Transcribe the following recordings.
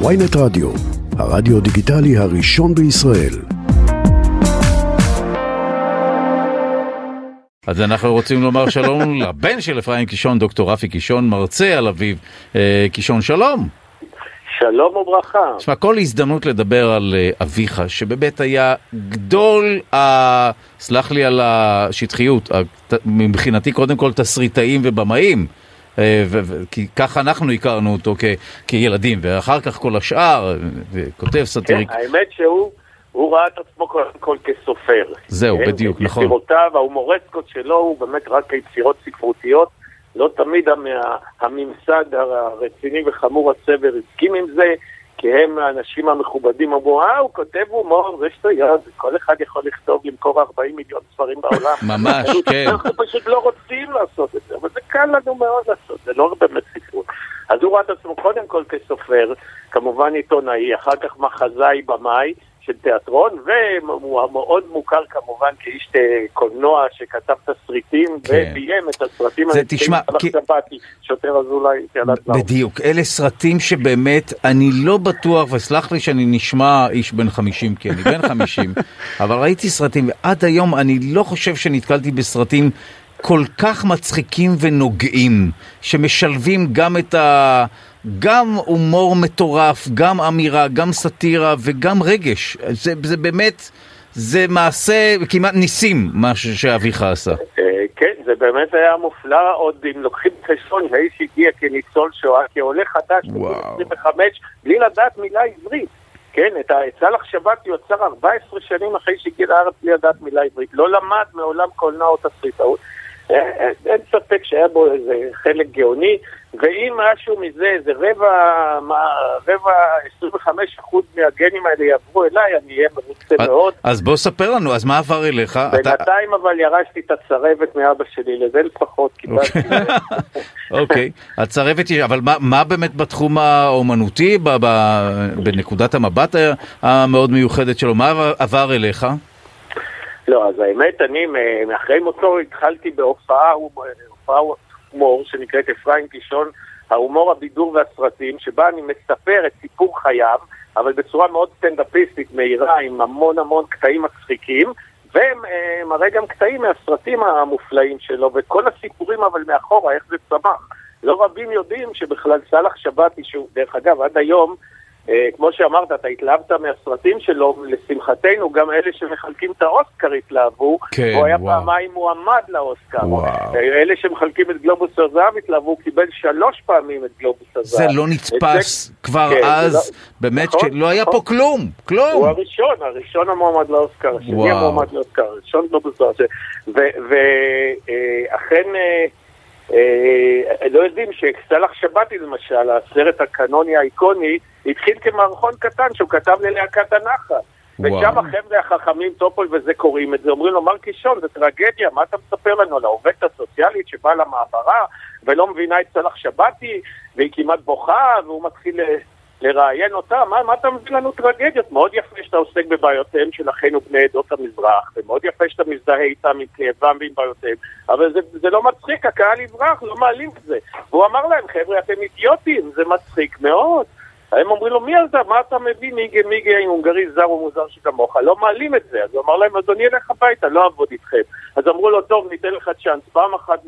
ויינט רדיו, הרדיו דיגיטלי הראשון בישראל. אז אנחנו רוצים לומר שלום לבן של אפרים קישון, דוקטור רפי קישון, מרצה על אביו אה, קישון, שלום. שלום וברכה. תשמע, כל הזדמנות לדבר על אה, אביך, שבאמת היה גדול, ה... סלח לי על השטחיות, מבחינתי קודם כל תסריטאים ובמאים. אה, כי ככה אנחנו הכרנו אותו כ- כילדים, ואחר כך כל השאר, וכותב כן, סאטיריק. האמת שהוא הוא ראה את עצמו קודם כל כסופר. זהו, כן, בדיוק, נכון. יצירותיו, ההומורסקות שלו הוא באמת רק יצירות ספרותיות. לא תמיד המ- הממסד הרציני וחמור הסבר הסכים עם זה, כי הם האנשים המכובדים אמרו, אה, הוא כותב הומור, זה שטויות, כל אחד יכול לכתוב, למכור 40 מיליון ספרים בעולם. ממש, כן. אנחנו פשוט לא רוצים לעשות את זה, אבל זה קל לנו מאוד לעשות, זה לא באמת ספרות. אז הוא ראה את עצמו קודם כל כסופר, כמובן עיתונאי, אחר כך מחזאי במאי של תיאטרון, והוא מאוד מוכר כמובן כאיש אה, קולנוע שכתב תסריטים כן. וביים את הסרטים זה, הנפלאים תשמע, כי- שבתי, שוטר אזולאי, תעלת לאור. בדיוק, אלה סרטים שבאמת, אני לא בטוח, וסלח לי שאני נשמע איש בן 50, כי אני בן 50, אבל ראיתי סרטים, ועד היום אני לא חושב שנתקלתי בסרטים כל כך מצחיקים ונוגעים, שמשלבים גם את ה... גם הומור מטורף, גם אמירה, גם סאטירה וגם רגש. זה, זה באמת, זה מעשה כמעט ניסים, מה ש- שאביך עשה. אה, כן, זה באמת היה מופלא, עוד אם לוקחים חשבון שהאיש הגיע כניצול שואה, כעולה חדש, בגיל וואו. 25, בלי לדעת מילה עברית. כן, את סאלח שבתי הוא יצר 14 שנים אחרי שהגיע לארץ בלי לדעת מילה עברית. לא למד מעולם קולנוע או תסריטאות. אה, אה, אין ספק שהיה בו איזה חלק גאוני, ואם משהו מזה, איזה רבע, מה, רבע, 25 אחוז מהגנים האלה יעברו אליי, אני אהיה מרוצה מאוד. אז בוא ספר לנו, אז מה עבר אליך? אתה- בינתיים אבל ירשתי את הצרבת מאבא שלי, לזה לפחות קיבלתי. אוקיי, הצרבת אבל מה, מה באמת בתחום האומנותי, בנקודת המבט המאוד מיוחדת שלו, מה עבר אליך? לא, אז האמת, אני מ- אחרי מותו התחלתי בהופעה הופעה הומור שנקראת אפרים קישון, ההומור, הבידור והסרטים, שבה אני מספר את סיפור חייו, אבל בצורה מאוד סטנדאפיסטית, מהירה, עם המון המון קטעים מצחיקים. ומראה גם קטעים מהסרטים המופלאים שלו, ואת כל הסיפורים אבל מאחורה, איך זה צמח. לא רבים יודעים שבכלל סאלח שבתי, שהוא דרך אגב עד היום, אה, כמו שאמרת, אתה התלהבת מהסרטים שלו, לשמחתנו גם אלה שמחלקים את האוסקר התלהבו, כן, הוא היה וואו. פעמיים מועמד לאוסקר. וואו. אה, אלה שמחלקים את גלובוס הזהב התלהבו, הוא קיבל שלוש פעמים את גלובוס הזהב. זה לא נתפס את כבר כן, זה אז, לא- באמת נכון, שלא היה נכון. פה כלום, הוא כלום. הראשון, הראשון המועמד לאוסקר, השני. המועמד לאוסקר, הראשון גלובוס הזהב. ואכן, לא יודעים שסאלח שבתי למשל, הסרט הקנוני האיקוני, התחיל כמערכון קטן שהוא כתב ללהקת הנחל. ושם החבר'ה החכמים, טופול וזה קוראים את זה, אומרים לו, מר קישון, זה טרגדיה, מה אתה מספר לנו על העובדת הסוציאלית שבאה למעברה ולא מבינה את סלאח שבתי, והיא כמעט בוכה, והוא מתחיל ל- לראיין אותה, מה, מה אתה מביא לנו טרגדיות? מאוד יפה שאתה עוסק בבעיותיהם של אחינו בני עדות המזרח, ומאוד יפה שאתה מזדהה איתם, עם כאבם ועם בעיותיהם, אבל זה, זה לא מצחיק, הקהל יברח, לא מעלים את זה. והוא אמר להם, חבר'ה, אתם אידיוטים, זה מצחיק מאוד. הם אומרים לו, מי אתה? מה אתה מביא? מיגה מיגה עם הונגרי זר ומוזר שכמוך? לא מעלים את זה. אז הוא אמר להם, אדוני ילך הביתה, לא אעבוד איתכם. אז אמרו לו, טוב, ניתן לך צ'אנס. פעם אחת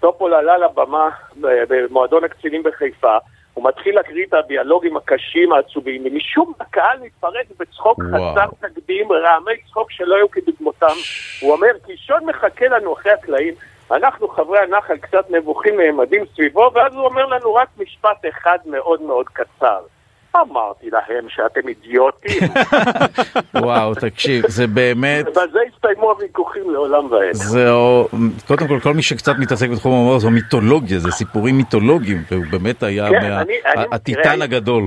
טופול עלה לבמה ב- במועדון הקצינים בחיפה, הוא מתחיל להקריא את הדיאלוגים הקשים, העצובים, ומשום הקהל מתפרץ בצחוק וואו. חסר תקדים, רעמי צחוק שלא היו כדוגמותם. הוא אומר, קישון מחכה לנו אחרי הקלעים, אנחנו חברי הנחל קצת נבוכים נעמדים סביבו, ואז הוא אומר לנו רק משפט אחד מאוד מאוד קצר. אמרתי להם שאתם אידיוטים. וואו, תקשיב, זה באמת, ובזה הסתיימו הוויכוחים לעולם ועד. זה, קודם כל, כל מי שקצת מתעסק בתחום ההומור זו מיתולוגיה, זה סיפורים מיתולוגיים, והוא באמת היה כן, מה- אני- אני- הטיטן תראה, הגדול.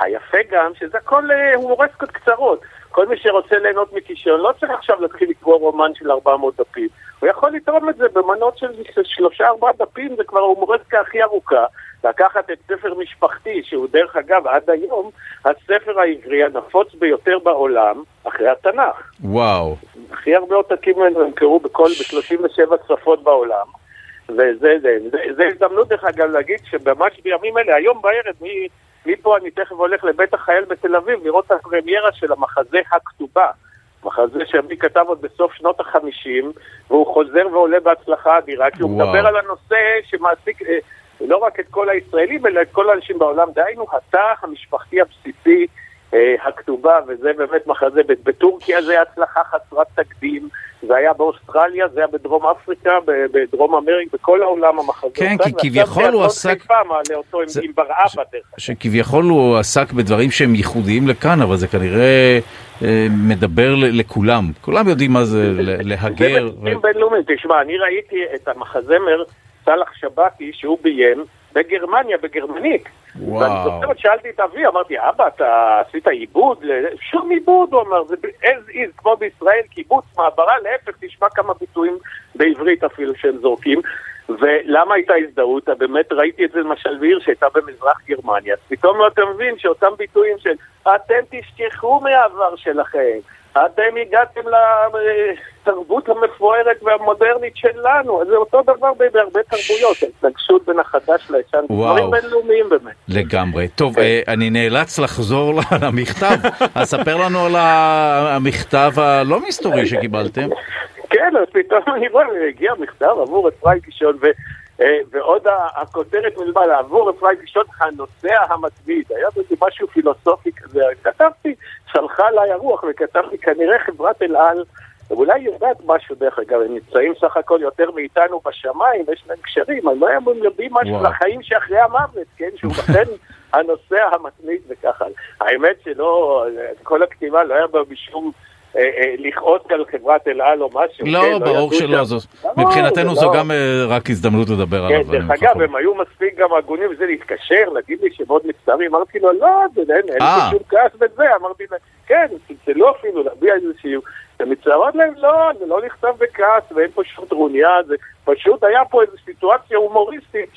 היפה גם שזה הכל אה, הומורסקות קצרות. כל מי שרוצה ליהנות מכישרון לא צריך עכשיו להתחיל לקרוא רומן של 400 דפים. הוא יכול לתרום את זה במנות של שלושה ארבעה דפים, זה כבר ההומורסקה הכי ארוכה. לקחת את ספר משפחתי, שהוא דרך אגב עד היום הספר העברי הנפוץ ביותר בעולם, אחרי התנ"ך. וואו. הכי הרבה עותקים ממנו נמכרו בכל, ב-37 שפות בעולם. וזה זה, זה, זה הזדמנות דרך אגב להגיד שממש בימים אלה, היום בערב, מפה אני תכף הולך לבית החייל בתל אביב לראות את הפרמיירה של המחזה הכתובה. מחזה שאבי כתב עוד בסוף שנות החמישים, והוא חוזר ועולה בהצלחה אדירה, כי הוא וואו. מדבר על הנושא שמעסיק אה, לא רק את כל הישראלים, אלא את כל האנשים בעולם. דהיינו, התא המשפחתי הבסיסי, הכתובה, וזה באמת מחזה. בטורקיה זה היה הצלחה חסרת תקדים, זה היה באוסטרליה, זה היה בדרום אפריקה, בדרום אמריקה, בכל העולם המחזה. כן, כי כביכול הוא עסק-. שכביכול הוא עסק בדברים שהם ייחודיים לכאן, אבל זה כנראה אה, מדבר לכולם. כולם יודעים מה זה להגר. זה בינלאומיים. תשמע, אני ראיתי את המחזמר סאלח שבתי שהוא ביים בגרמניה, בגרמנית. וואו. ואני זוכר, שאלתי את אבי, אמרתי, אבא, אתה עשית עיבוד? שום עיבוד, הוא אמר, זה as is, כמו בישראל, קיבוץ, מעברה, להפך, תשמע כמה ביטויים בעברית אפילו שהם זורקים. ולמה הייתה הזדהות? באמת ראיתי את זה למשל בעיר שהייתה במזרח גרמניה. פתאום אתה מבין שאותם ביטויים של אתם תשכחו מהעבר שלכם, אתם הגעתם לתרבות המפוארת והמודרנית שלנו, אז זה אותו דבר בהרבה תרבויות, ההתנגשות בין החדש לישן. דברים בינלאומיים באמת. לגמרי. טוב, כן. אה, אני נאלץ לחזור למכתב. אז ספר לנו על המכתב הלא מסתורי שקיבלתם. כן, אז פתאום אני רואה, הגיע מכתב עבור אפרים קישון, ועוד ה- הכותרת מלמעלה, עבור אפרים קישון, הנוסע המתמיד. היה בזה משהו פילוסופי כזה. כתבתי, שלחה עליי הרוח, וכתבתי, כנראה חברת אל על, אולי היא יודעת משהו דרך אגב, הם נמצאים סך הכל יותר מאיתנו בשמיים, ויש להם קשרים, אז אולי הם יודעים משהו וואו. לחיים שאחרי המוות, כן? שהוא לכן הנוסע המתמיד וככה. האמת שלא, כל הכתיבה לא היה בה משום... אה, אה, לכעוס על חברת אל על או משהו. כן, לא, ברור שלא. זו- מבחינתנו זה זו לא- גם אה, רק הזדמנות לדבר עליו. כן, אני דרך אגב. הם היו מספיק גם הגונים וזה להתקשר, להגיד לי שמאוד מצטערים, אמרתי לו, לא, זה אין אין. לי שום כעס בזה, אמרתי להם, כן, צלצלו אפילו, להביע איזשהו, הם מצטערות להם, לא, זה לא נכתב בכעס ואין פה שום טרוניה, זה פשוט היה פה איזו סיטואציה הומוריסטית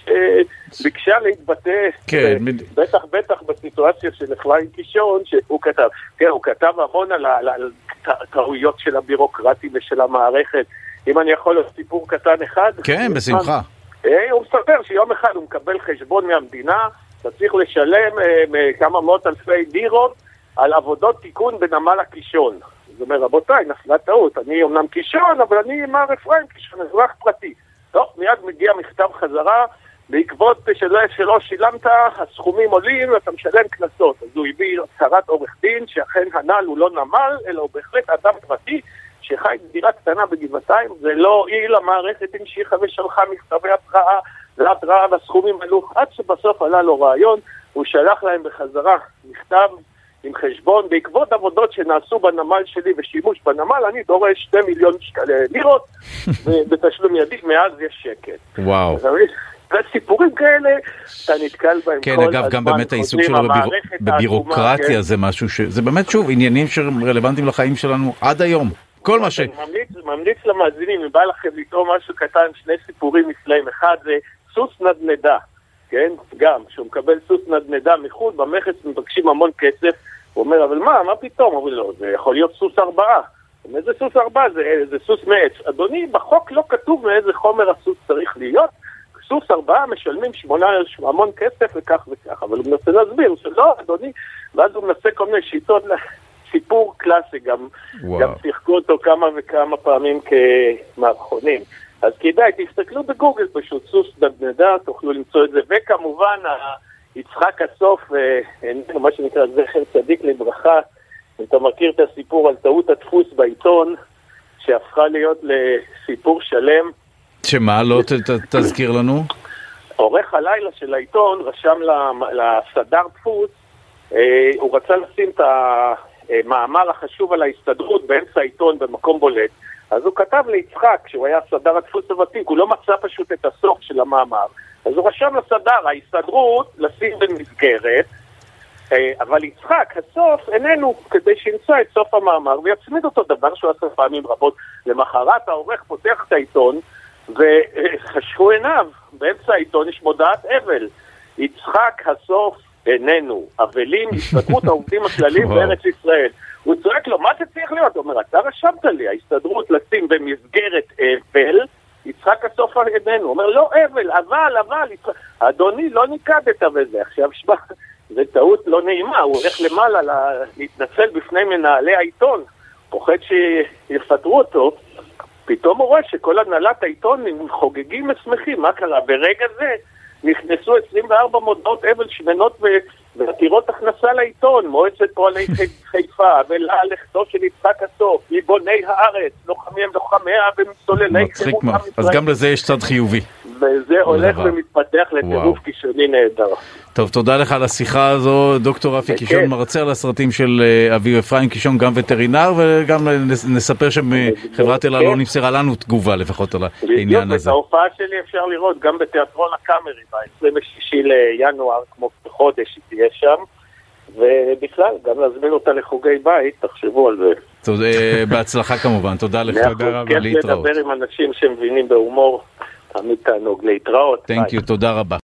שביקשה להתבטא, כן, בטח בטח בסיטואציה של אפרים קישון, שהוא כתב, כן, הוא כתב המון על על טעויות של הבירוקרטים ושל המערכת. אם אני יכול לעשות סיפור קטן אחד. כן, בשמחה. אה, הוא מספר שיום אחד הוא מקבל חשבון מהמדינה, אתה צריך לשלם אה, כמה מאות אלפי לירות על עבודות תיקון בנמל הקישון. הוא אומר, רבותיי, נפלה טעות, אני אמנם קישון, אבל אני מר אפרים קישון, אזרח פרטי. לא, מיד מגיע מכתב חזרה, בעקבות שלא, שילמת, הסכומים עולים ואתה משלם קנסות. אז הוא הביא הצהרת עורך דין, שאכן הנ"ל הוא לא נמל, אלא הוא בהחלט אדם פרטי, שחי בדירה קטנה בגבעתיים, זה לא הועיל, המערכת המשיכה ושלחה מכתבי התראה, להתראה והסכומים עלו, עד שבסוף עלה לו רעיון, הוא שלח להם בחזרה מכתב עם חשבון, בעקבות עבודות שנעשו בנמל שלי ושימוש בנמל, אני דורש 2 מיליון שקל לירות, ובתשלום ידי, מאז יש שקט. וואו. וסיפורים כאלה, אתה נתקל בהם כן, כל אגב, גם באמת העיסוק שלו בביר- בבירוקרטיה כן. זה משהו ש... זה באמת, שוב, עניינים שרלוונטיים לחיים שלנו עד היום. כל מה ש... אני ממליץ, ממליץ למאזינים, אם בא לכם לטעום משהו קטן, שני סיפורים נפלאים. אחד זה סוס נדנדה, כן? גם, שהוא מקבל סוס נדנדה מחו"ל, במכס מבקשים המון כסף. הוא אומר, אבל מה, מה פתאום? אומרים לו, זה יכול להיות סוס ארבעה. הוא אומר, זה סוס ארבעה, זה, זה סוס מעץ. אדוני, בחוק לא כתוב מאיזה חומר הסוס צריך להיות. סוס ארבעה משלמים שמונה, המון כסף וכך וכך, אבל הוא מנסה להסביר שלא, אדוני, ואז הוא מנסה כל מיני שיטות, סיפור קלאסי, גם, וואו. גם שיחקו אותו כמה וכמה פעמים כמערכונים. אז כדאי, תסתכלו בגוגל פשוט, סוס נדנדה, תוכלו למצוא את זה, וכמובן, יצחק הסוף, אה, מה שנקרא זכר צדיק לברכה, אם אתה מכיר את הסיפור על טעות הדפוס בעיתון, שהפכה להיות לסיפור שלם, שמה, לא ת- ת- תזכיר לנו? עורך הלילה של העיתון רשם לסדר דפוס, אה, הוא רצה לשים את המאמר החשוב על ההסתדרות באמצע העיתון במקום בולט. אז הוא כתב ליצחק, שהוא היה סדר הדפוס הוותיק, הוא לא מצא פשוט את הסוף של המאמר. אז הוא רשם לסדר, ההסתדרות, לשים במסגרת, אה, אבל יצחק, הסוף איננו, כדי שימצא את סוף המאמר ויצמיד אותו, דבר שהוא עשה פעמים רבות. למחרת העורך פותח את העיתון, וחשכו עיניו, באמצע העיתון יש מודעת אבל. יצחק הסוף איננו, אבלים הסתדרות העובדים הכלליים. בארץ ישראל. הוא צועק לו, מה זה צריך להיות? הוא אומר, אתה רשמת לי, ההסתדרות לשים במסגרת אבל, יצחק הסוף איננו. הוא אומר, לא אבל, אבל, אבל. אדוני, לא ניקדת בזה. עכשיו, שמע, זה טעות לא נעימה, הוא הולך למעלה לה- להתנצל בפני מנהלי העיתון, פוחד שיפטרו אותו, פתאום הוא רואה שכל הנהלת העיתון חוגגים ושמחים, מה קרה? ברגע זה נכנסו 24 מודעות אבל שמנות ועתירות הכנסה לעיתון, מועצת פועלי חי- חיפה, ולאה לכתו של יצחק הסוף, מבוני הארץ, לוחמי לוחמיה ומסוללי מצחיק חירות מאוד. עם אז ישראל. גם לזה יש צד חיובי. וזה הולך דבר. ומתפתח לטירוף כישרוני נהדר. טוב, תודה לך על השיחה הזו, דוקטור רפי. קישון, מרצה על הסרטים של אה, אביב אפרים קישון, גם וטרינר, וגם נס- נספר שחברת אלה לא. נמסרה לנו תגובה לפחות על בדיוק, העניין את הזה. ההופעה שלי אפשר לראות גם בתיאטרון הקאמרי ב-26 לינואר, כמו חודש היא תהיה שם, ובכלל, גם להזמין אותה לחוגי בית, תחשבו על זה. תודה, אה, בהצלחה כמובן, תודה לך. אחוז, כיף להתראות. לדבר עם אנשים שמבינים בהומור, תמיד תענוג להתראות. תודה רבה.